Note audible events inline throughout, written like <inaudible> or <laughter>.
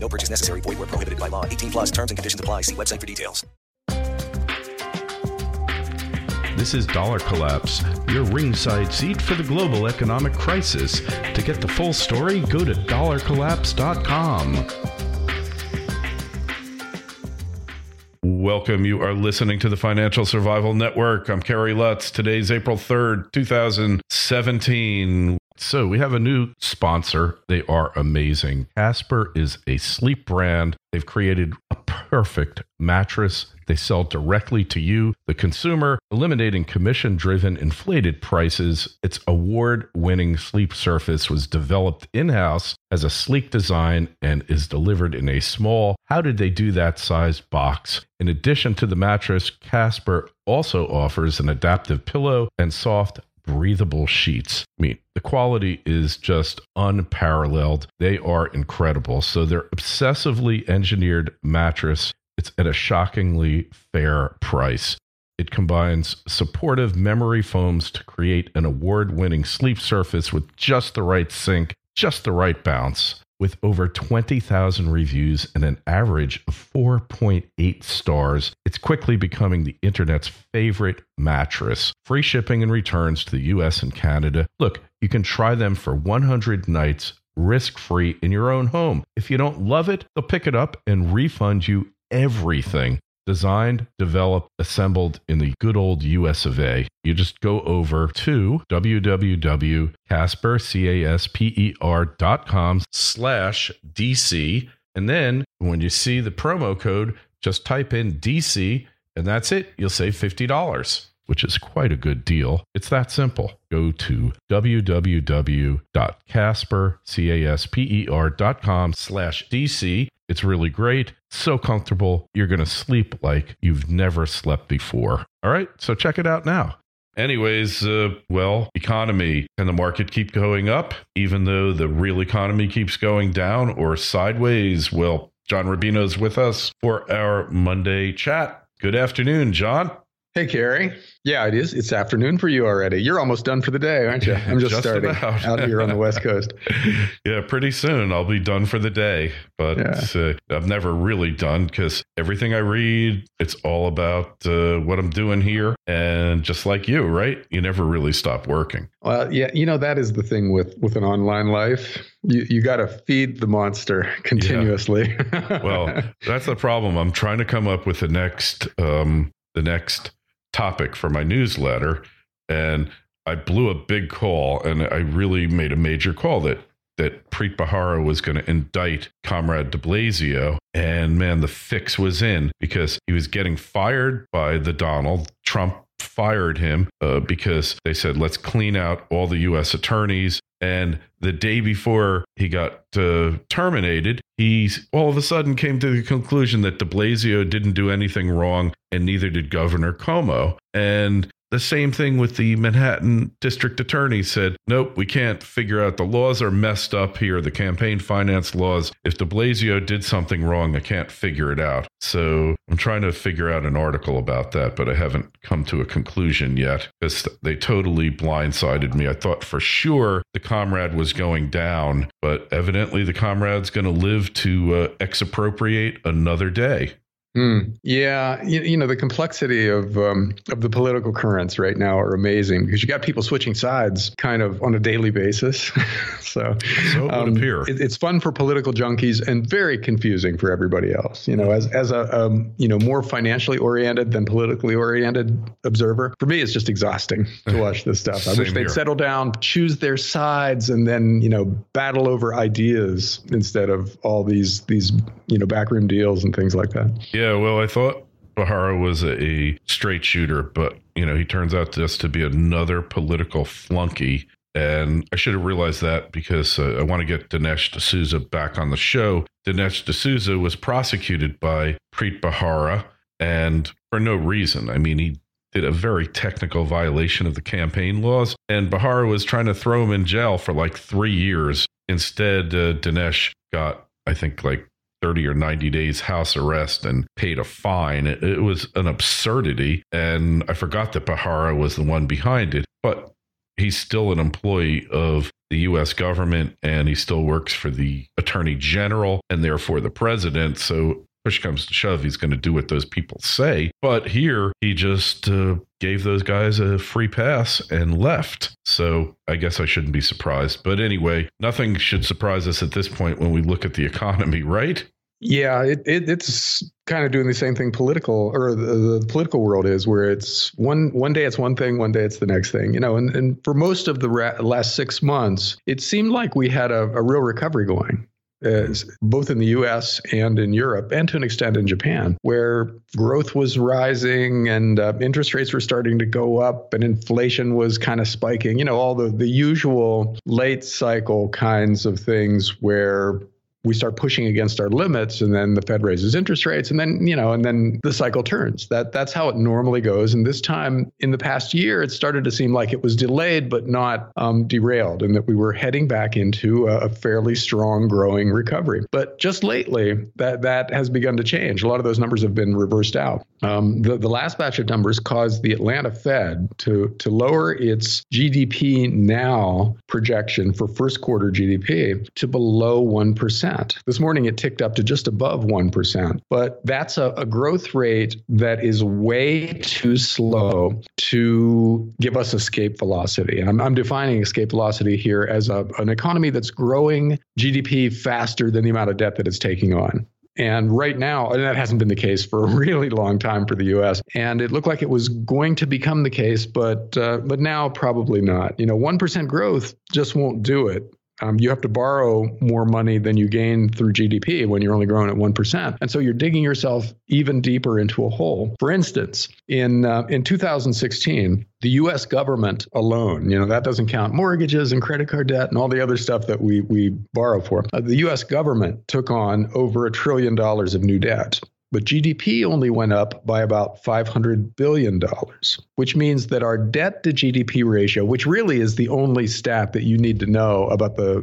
No purchase necessary. Void where prohibited by law. 18 plus terms and conditions apply. See website for details. This is Dollar Collapse, your ringside seat for the global economic crisis. To get the full story, go to dollarcollapse.com. Welcome. You are listening to the Financial Survival Network. I'm Kerry Lutz. Today's April 3rd, 2017. So, we have a new sponsor. They are amazing. Casper is a sleep brand. They've created a perfect mattress. They sell directly to you, the consumer, eliminating commission driven inflated prices. Its award winning sleep surface was developed in house as a sleek design and is delivered in a small, how did they do that sized box? In addition to the mattress, Casper also offers an adaptive pillow and soft breathable sheets. I mean, the quality is just unparalleled. They are incredible. So, their obsessively engineered mattress, it's at a shockingly fair price. It combines supportive memory foams to create an award winning sleep surface with just the right sink, just the right bounce. With over 20,000 reviews and an average of 4.8 stars, it's quickly becoming the internet's favorite mattress. Free shipping and returns to the US and Canada. Look, you can try them for 100 nights risk free in your own home. If you don't love it, they'll pick it up and refund you everything designed, developed, assembled in the good old US of A. You just go over to www.casper.com slash DC. And then when you see the promo code, just type in DC and that's it. You'll save $50 which is quite a good deal. It's that simple. Go to www.casper.com slash DC. It's really great. So comfortable. You're going to sleep like you've never slept before. All right. So check it out now. Anyways, uh, well, economy. Can the market keep going up even though the real economy keeps going down or sideways? Well, John Rubino's with us for our Monday chat. Good afternoon, John. Hey, Kerry. Yeah, it is. It's afternoon for you already. You're almost done for the day, aren't you? I'm just, just starting about. out here on the West Coast. <laughs> yeah, pretty soon I'll be done for the day. But yeah. uh, I've never really done because everything I read, it's all about uh, what I'm doing here. And just like you, right? You never really stop working. Well, yeah, you know that is the thing with with an online life. You you got to feed the monster continuously. Yeah. well, <laughs> that's the problem. I'm trying to come up with the next um, the next topic for my newsletter. And I blew a big call and I really made a major call that that Preet Bharara was going to indict Comrade de Blasio. And man, the fix was in because he was getting fired by the Donald. Trump fired him uh, because they said, let's clean out all the U.S. attorneys. And the day before he got uh, terminated, he all of a sudden came to the conclusion that de Blasio didn't do anything wrong, and neither did Governor Cuomo. And the same thing with the Manhattan district attorney said, nope, we can't figure out the laws are messed up here, the campaign finance laws. If de Blasio did something wrong, I can't figure it out. So I'm trying to figure out an article about that, but I haven't come to a conclusion yet because they totally blindsided me. I thought for sure the comrade was going down, but evidently the comrade's going to live to uh, expropriate another day. Mm, yeah, you, you, know the complexity of um, of the political currents right now are amazing because you got people switching sides kind of on a daily basis. <laughs> so, so it um, appear it, it's fun for political junkies and very confusing for everybody else. You know, as as a um, you know more financially oriented than politically oriented observer, for me it's just exhausting to <laughs> watch this stuff. I wish they'd here. settle down, choose their sides, and then you know battle over ideas instead of all these these you know backroom deals and things like that. Yeah, well, I thought Bharara was a straight shooter, but you know he turns out just to be another political flunky. And I should have realized that because uh, I want to get Dinesh D'Souza back on the show. Dinesh D'Souza was prosecuted by Preet Bharara and for no reason. I mean, he did a very technical violation of the campaign laws, and Bharara was trying to throw him in jail for like three years. Instead, uh, Dinesh got, I think, like 30 or 90 days house arrest and paid a fine. It, it, was an absurdity. And I forgot that Bharara was the one behind it, but he's still an employee of the US government and he still works for the attorney general and therefore the president. So push comes to shove, he's going to do what those people say. But here, he just uh, gave those guys a free pass and left. So I guess I shouldn't be surprised. But anyway, nothing should surprise us at this point when we look at the economy, <laughs> right? Yeah, it, it, it's kind of doing the same thing political or the, the, political world is, where it's one one day it's one thing, one day it's the next thing. You know, and, and for most of the ra- last six months, it seemed like we had a, a real recovery going both in the US and in Europe, and to an extent in Japan, where growth was rising and uh, interest rates were starting to go up and inflation was kind of spiking. You know, all the, the usual late cycle kinds of things where we start pushing against our limits and then the fed raises interest rates and then you know and then the cycle turns. That that's how it normally goes. And this time in the past year it started to seem like it was delayed but not um, derailed and that we were heading back into a, a, fairly strong growing recovery. But just lately that that has begun to change. A lot of those numbers have been reversed out. Um, the, the last batch of numbers caused the atlanta fed to to lower its gdp now projection for first quarter gdp to below 1% this morning it ticked up to just above 1%. But that's a, a growth rate that is way too slow to give us escape velocity. And I'm, I'm defining escape velocity here as a, an economy that's growing GDP faster than the amount of debt that it's taking on. And right now, and that hasn't been the case for a really long time for the U.S. And it looked like it was going to become the case, but uh, but now probably not. You know, one percent growth just won't do it um, you have to borrow more money than you gain through GDP when you're only growing at 1%. And so you're digging yourself even deeper into a hole. For instance, in, uh, in 2016, the US government alone, you know, that doesn't count mortgages and credit card debt and all the other stuff that we, we borrow for. Uh, the US government took on over a trillion dollars of new debt but GDP only went up by about $500 billion, which means that our debt to GDP ratio, which really is the only stat that you need to know about the,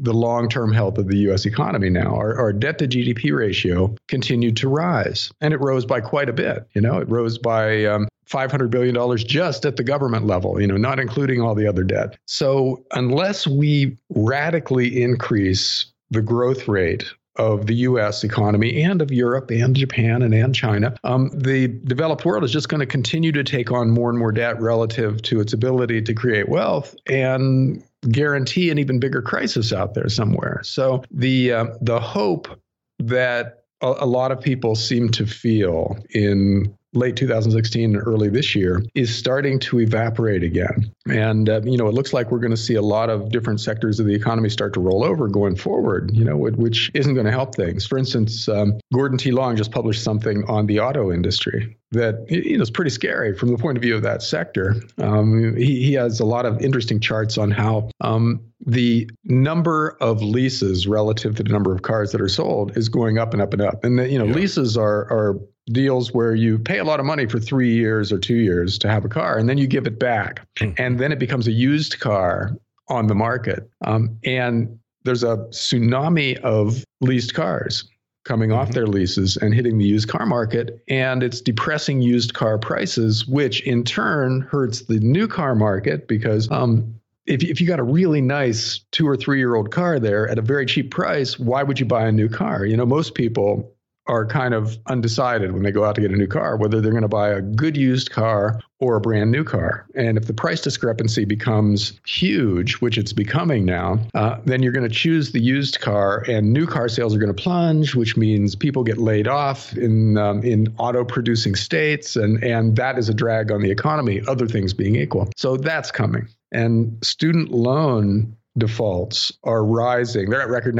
the long term health of the US economy now, our, our debt to GDP ratio continued to rise. And it rose by quite a bit. You know, it rose by um, $500 billion just at the government level, you know, not including all the other debt. So unless we radically increase the growth rate of the US economy and of Europe and Japan and, and China, um, the developed world is just going to continue to take on more and more debt relative to its ability to create wealth and guarantee an even bigger crisis out there somewhere. So the uh, the hope that a, a lot of people seem to feel in late 2016 and early this year is starting to evaporate again. And, uh, you know, it looks like we're going to see a lot of different sectors of the economy start to roll over going forward, you know, which isn't going to help things. For instance, um, Gordon T. Long just published something on the auto industry that you know is pretty scary from the point of view of that sector. Um, he, he has a lot of interesting charts on how um, the number of leases relative to the number of cars that are sold is going up and up and up. And the, you know, yeah. leases are are deals where you pay a lot of money for three years or two years to have a car, and then you give it back, hmm. and then it becomes a used car on the market. Um, and there's a tsunami of leased cars coming off mm-hmm. their leases and hitting the used car market. And it's depressing used car prices, which in turn hurts the new car market because um, if, if you got a really nice two or three year old car there at a very cheap price, why would you buy a new car? You know, most people are kind of undecided when they go out to get a new car whether they're going to buy a good used car or a brand new car. And if the price discrepancy becomes huge, which it's becoming now, uh, then you're going to choose the used car, and new car sales are going to plunge, which means people get laid off in um, in auto producing states, and and that is a drag on the economy. Other things being equal, so that's coming. And student loan defaults are rising. They're at record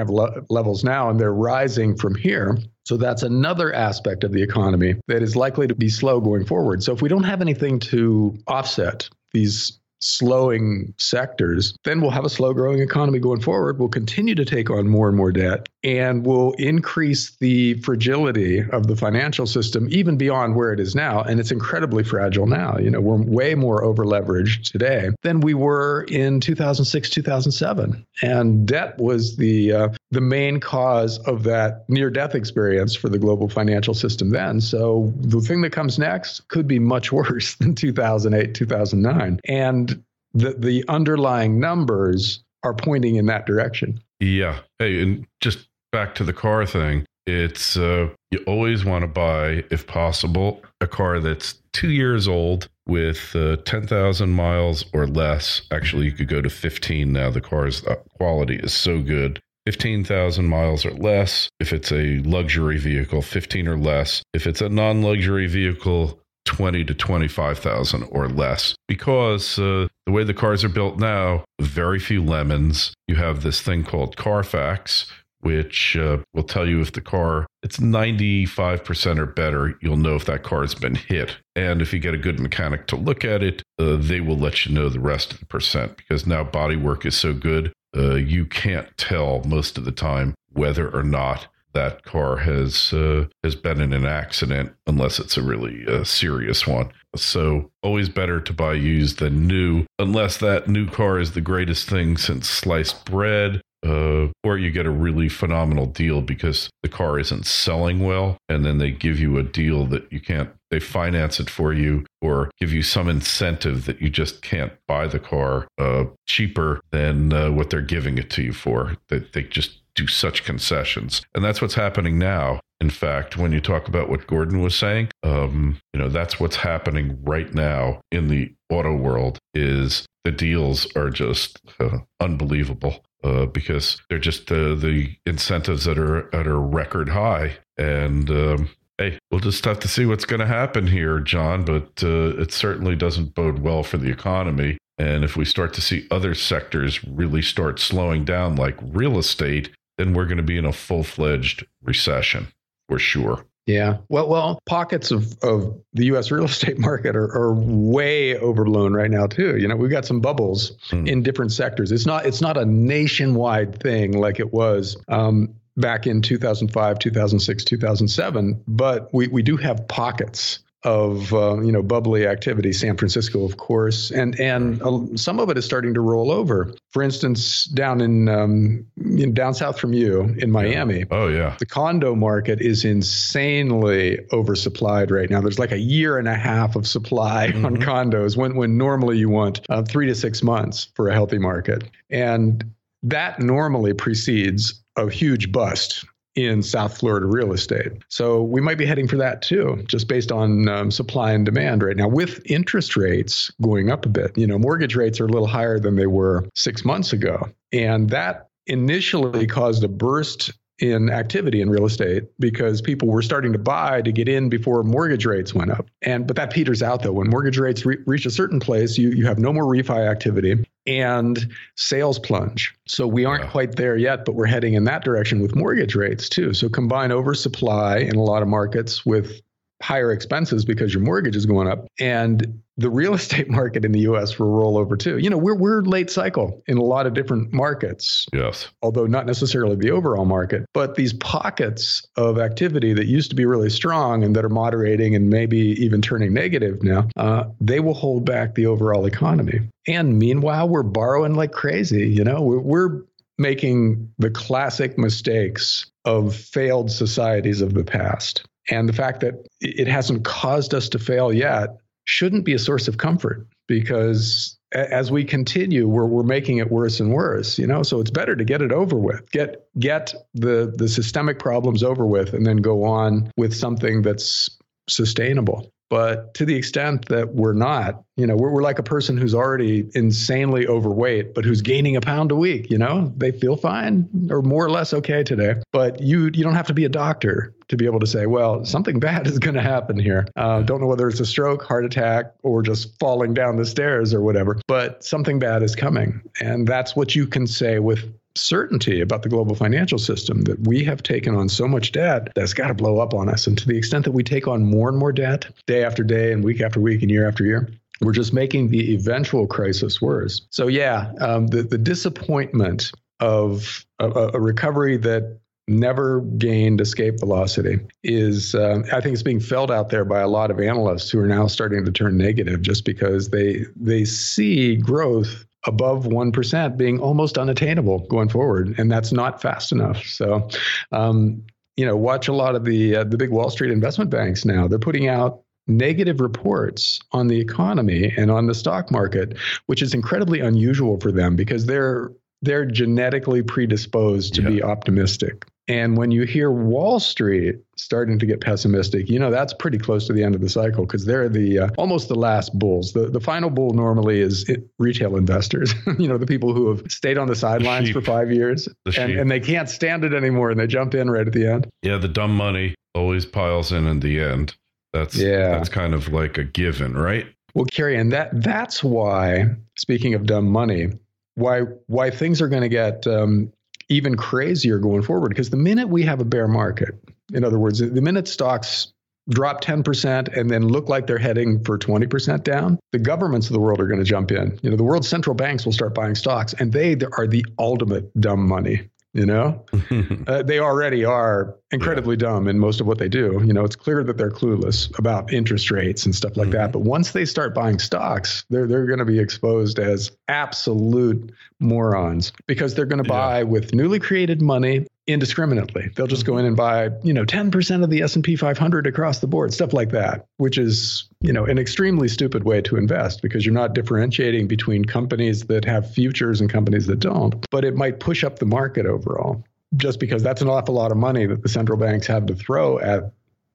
levels now, and they're rising from here. So that's another aspect of the economy that is likely to be slow going forward. So if we don't have anything to offset these slowing sectors, then we'll have a slow growing economy going forward. We'll continue to take on more and more debt and we'll increase the fragility of the financial system even beyond where it is now. And it's incredibly fragile now. You know, we're way more over leveraged today than we were in 2006, 2007. And debt was the uh, the main cause of that near death experience for the global financial system then. So the thing that comes next could be much <laughs> worse than 2008, 2009. And the, the underlying numbers are pointing in that direction. Yeah. Hey, and just back to the car thing. It's uh, you always want to buy, if possible, a car that's two years old with uh, 10,000 miles or less. Actually, you could go to 15 now. The car's uh, quality is so good. 15,000 miles or less. If it's a luxury vehicle, 15 or less. If it's a non luxury vehicle, 20 to 25,000 or less. Because uh, the way the cars are built now, very few lemons. You have this thing called Carfax, which uh, will tell you if the car it's 95% or better you'll know if that car has been hit and if you get a good mechanic to look at it uh, they will let you know the rest of the percent because now body work is so good uh, you can't tell most of the time whether or not that car has uh, has been in an accident unless it's a really uh, serious one. So always better to buy used than new, unless that new car is the greatest thing since sliced bread uh, or you get a really phenomenal deal because the car isn't selling well, and then they give you a deal that you can't. They finance it for you, or give you some incentive that you just can't buy the car uh, cheaper than uh, what they're giving it to you for. That they, they just do such concessions, and that's what's happening now. In fact, when you talk about what Gordon was saying, um, you know that's what's happening right now in the auto world. Is the deals are just uh, unbelievable uh, because they're just the incentives that are at a record high. And um, hey, we'll just have to see what's going to happen here, John. But uh, it certainly doesn't bode well for the economy. And if we start to see other sectors really start slowing down, like real estate, then we're going to be in a full fledged recession for sure. Yeah. Well, well, pockets of, of the U.S. real estate <laughs> market are, are way overblown right now too. You know, we've got some bubbles mm. in different sectors. It's not it's not a nationwide thing like it was um, back in 2005, 2006, 2007. But we we do have pockets of uh, you know bubbly activity. San Francisco, of course, and and uh, some of it is starting to roll over. For instance, down in, um, in down south from you in Miami. Oh yeah, the condo market is insanely oversupplied right now. There's like a year and a half of supply <laughs> mm-hmm. on condos when when normally you want uh, three to six months for a healthy market, and that normally precedes a huge bust in South Florida real estate. So we might be heading for that too, just based on um, supply and demand right now. With interest rates going up a bit, you know, mortgage rates are a little higher than they were six months ago. And that initially caused a burst in activity in real estate because people were starting to buy to get in before mortgage rates went up. And but that peters out though. When mortgage rates re- reach a certain place, you you have no more refi activity and sales plunge. So we aren't yeah. quite there yet, but we're heading in that direction with mortgage rates too. So combine oversupply in a lot of markets with higher expenses because your mortgage is going up and the real <laughs> estate market in the US will roll over too. You know, we're we're late cycle in a lot of different markets. Yes. Although not necessarily the overall market, but these pockets of activity that used to be really strong and that are moderating and maybe even turning negative now, uh, they will hold back the overall economy. And meanwhile, we're borrowing like crazy. You know, we're, we're making the classic mistakes of failed societies of the past. And the fact that it hasn't caused us to fail yet shouldn't be a source of comfort because as we continue we're, we're making it worse and worse you know? So it's better to get it over with get get the the systemic problems over with and then go on with something that's sustainable but to the extent that we're not, you know, we're, we're like a person who's already insanely overweight, but who's gaining a pound a week, you know, they feel fine or more or less okay today. But you you don't have to be a doctor to be able to say, well, something bad is going to happen here. Uh, don't know whether it's a stroke, heart attack, or just falling down the stairs or whatever, but something bad is coming. And that's what you can say with certainty about the global financial system that we have taken on so much debt that's got to blow up on us. And to the extent that we take on more and more debt day after day and week after week and year after year, we're just making the eventual crisis worse. So yeah, um, the the disappointment of a, a recovery that never gained escape velocity is uh, i think it's being felt out there by a lot of analysts who are now starting to turn negative just because they they see growth above 1% being almost unattainable going forward and that's not fast enough so um, you know watch a lot of the uh, the big wall street investment banks now they're putting out negative reports on the economy and on the stock market which is incredibly unusual for them because they're they're genetically predisposed to yeah. be optimistic. And when you hear Wall Street starting to get pessimistic, you know that's pretty close to the end of the cycle because they're the uh, almost the last bulls. The the final bull normally is it, retail investors, <laughs> you know, the people who have stayed on the sidelines for five years the and, and they can't stand it anymore and they jump in right at the end. Yeah, the dumb money always piles in in the end. That's yeah. that's kind of like a given, right? Well, Kerry, and that that's why speaking of dumb money, why why things are going to get um, even crazier going forward. Because the minute we have a bear market, in other words, the minute stocks drop 10% and then look like they're heading for 20% down, the governments of the world are going to jump in. You know, the world's central banks will start buying stocks, and they are the ultimate dumb money you know <laughs> uh, they already are incredibly yeah. dumb in most of what they do you know it's clear that they're clueless about interest rates and stuff like mm-hmm. that but once they start buying stocks they're they're going to be exposed as absolute morons because they're going to buy yeah. with newly created money indiscriminately. They'll just go in and buy, you know, 10% of the S&P 500 across the board, stuff like that, which is, you know, an extremely stupid way to invest because you're not differentiating between companies that have futures and companies that don't, but it might push up the market overall just because that's an awful lot of money that the central banks have to throw at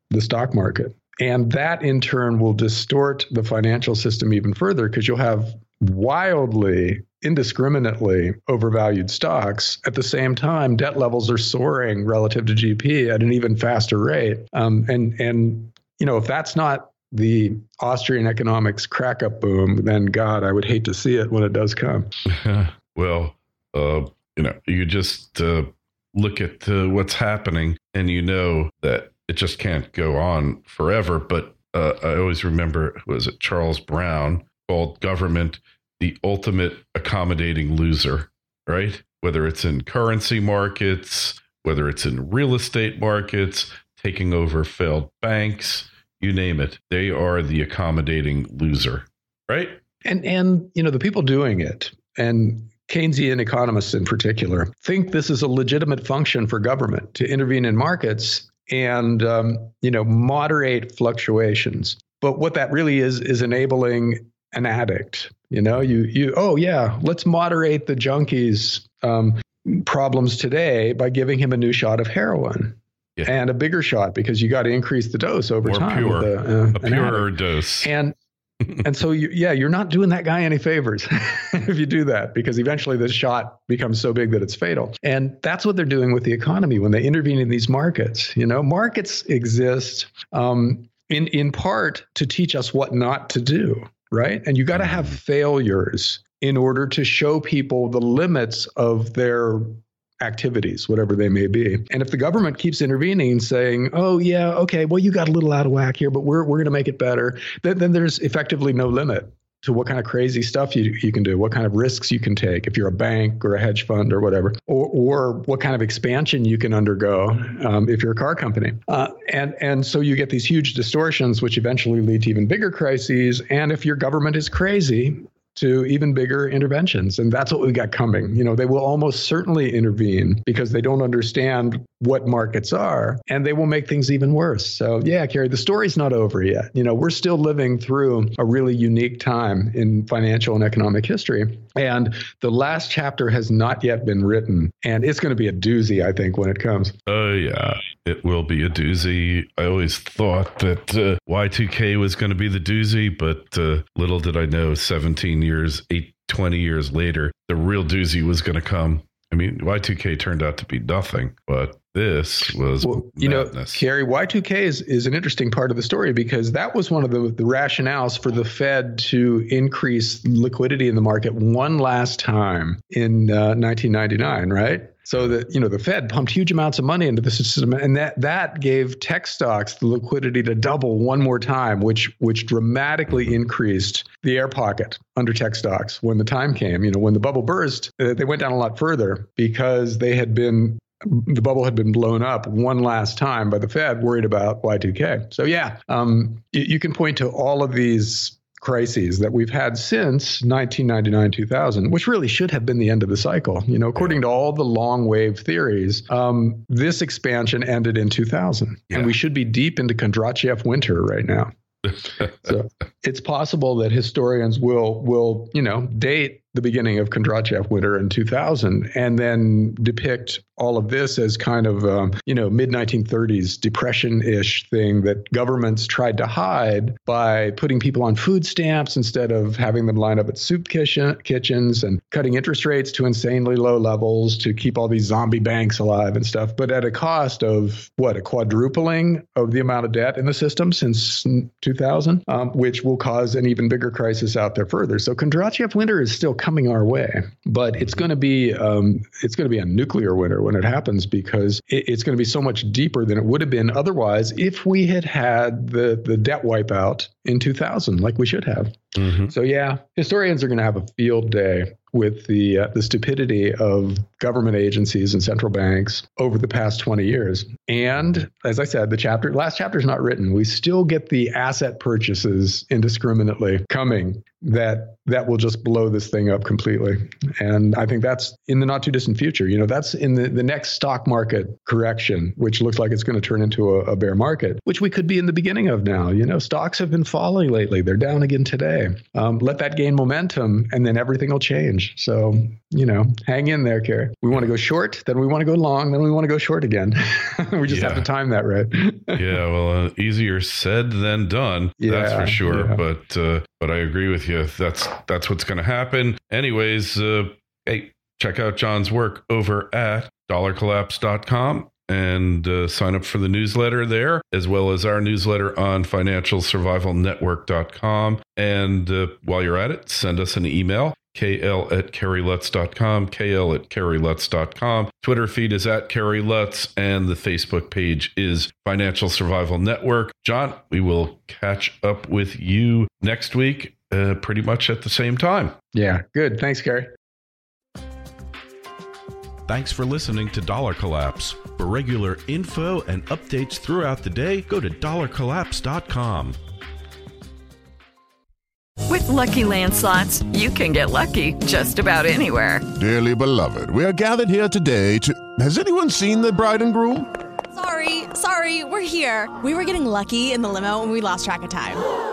the stock market. And that in turn will distort the financial system even further because you'll have wildly indiscriminately overvalued stocks. At the same time, debt levels are soaring relative to GP at an even faster rate. Um, and and you know if that's not the Austrian economics crack up boom, then God, I would hate to see it when it does come. <laughs> well, uh, you know, you just uh, look at uh, what's happening, and you know that it just can't go on forever. But uh, I always remember was it Charles Brown called government the ultimate accommodating loser, right? Whether it's in currency markets, whether it's in real estate markets, taking over failed banks, you name it. They are the accommodating loser, right? And and you know the people doing it and Keynesian economists in particular think this is a legitimate function for government to intervene in markets and um, you know moderate fluctuations. But what that really is is enabling an addict. You know, you you oh yeah, let's moderate the junkies um, problems today by giving him a new shot of heroin. Yeah. And a bigger shot because you got to increase the dose over More time. Pure, a, uh, a purer dose. And and so you, yeah, you're not doing that guy any favors <laughs> if you do that because eventually the shot becomes so big that it's fatal. And that's what they're doing with the economy when they intervene in these markets. You know, markets exist um, in in part to teach us what not to do right? And you got to mm-hmm. have failures in order to show people the limits of their activities, whatever they may be. And if the government keeps intervening saying, oh, yeah, okay, well, you got a little out of whack here, but we're, we're going to make it better, then, then there's effectively no limit to what kind of crazy stuff you, you can do, what kind of risks you can take if you're a bank or a hedge fund or whatever, or, or what kind of expansion you can undergo um, if you're a car company. Uh, and, and so you get these huge distortions, which eventually lead to even bigger crises. And if your government is crazy, to even bigger interventions. And that's what we got coming. You know, they will almost certainly intervene because they don't understand what markets are and they will make things even worse. So, yeah, Kerry, the story's not over yet. You know, we're still living through a really unique time in financial and economic history. And the last chapter has not yet been written. And it's going to be a doozy, I think, when it comes. Oh, yeah. It will be a doozy. I always thought that uh, Y2K was going to be the doozy, but uh, little did I know 17 years, eight, 20 years later, the real doozy was going to come. I mean, Y2K turned out to be nothing, but this was well, you madness. know, Kerry, Y2K is, is an interesting part of the story because that was one of the, the rationales for the Fed to increase liquidity in the market one last time in uh, 1999, right? So that you know the Fed pumped huge amounts of money into the system, and that that gave tech stocks the liquidity to double one more time, which which dramatically increased the air pocket under tech stocks when the time came. You know, when the bubble burst, uh, they went down a lot further because they had been the bubble had been blown up one last time by the Fed, worried about Y2K. So yeah, um, you, you can point to all of these crises that we've had since 1999 2000 which really should have been the end of the cycle you know according to all the long wave theories um, this expansion ended in 2000 yeah. and we should be deep into kondratiev winter right now <laughs> so it's possible that historians will will you know date the beginning of Kondratiev winter in 2000 and then depict all of this as kind of um, you know mid 1930s depression-ish thing that governments tried to hide by putting people on food stamps instead of having them line up at soup kitchen, kitchens and cutting interest rates to insanely low levels to keep all these zombie banks alive and stuff. But at a cost of what a quadrupling of the amount of debt in the system since 2000 um, which will cause an even bigger crisis out there further. So Kondratiev winter is still coming our way, but it's going to be um, it's going to be a nuclear winter when it happens because it, it's going to be so much deeper than it would have been otherwise if we had had the the debt wipeout in 2000 like we should have. Mm-hmm. So yeah, historians are going to have a field day with the uh, the stupidity of government agencies and central banks over the past 20 years. And as I said, the chapter last chapter is not written. We still get the asset purchases indiscriminately coming that that will just blow this thing up completely. And I think that's in the not too distant future. You know, that's in the, the next stock market correction, which looks like it's going to turn into a, a bear market, which we could be in the beginning of now. You know, stocks have been falling lately. They're down again today. Um, let that gain momentum and then everything will change. So, you know, hang in there, Kerry. We want to go short, then we want to go long, then we want to go short again. <laughs> we just yeah. have to time that right. <laughs> yeah, well, uh, easier said than done. Yeah, that's for sure. Yeah. But uh, but I agree with you. That's that's what's going to happen. Anyways, uh, hey, check out John's work over at dollarcollapse.com and uh, sign up for the newsletter there, as well as our newsletter on financialsurvivalnetwork.com. And uh, while you're at it, send us an email. KL at KerryLutz.com, KL at KerryLutz.com. Twitter feed is at Kerry Lutz, and the Facebook page is Financial Survival Network. John, we will catch up with you next week, uh, pretty much at the same time. Yeah, good. Thanks, Gary. Thanks for listening to Dollar Collapse. For regular info and updates throughout the day, go to dollarcollapse.com. With lucky landslots, you can get lucky just about anywhere. Dearly beloved, we are gathered here today to. Has anyone seen the bride and groom? Sorry, sorry, we're here. We were getting lucky in the limo and we lost track of time.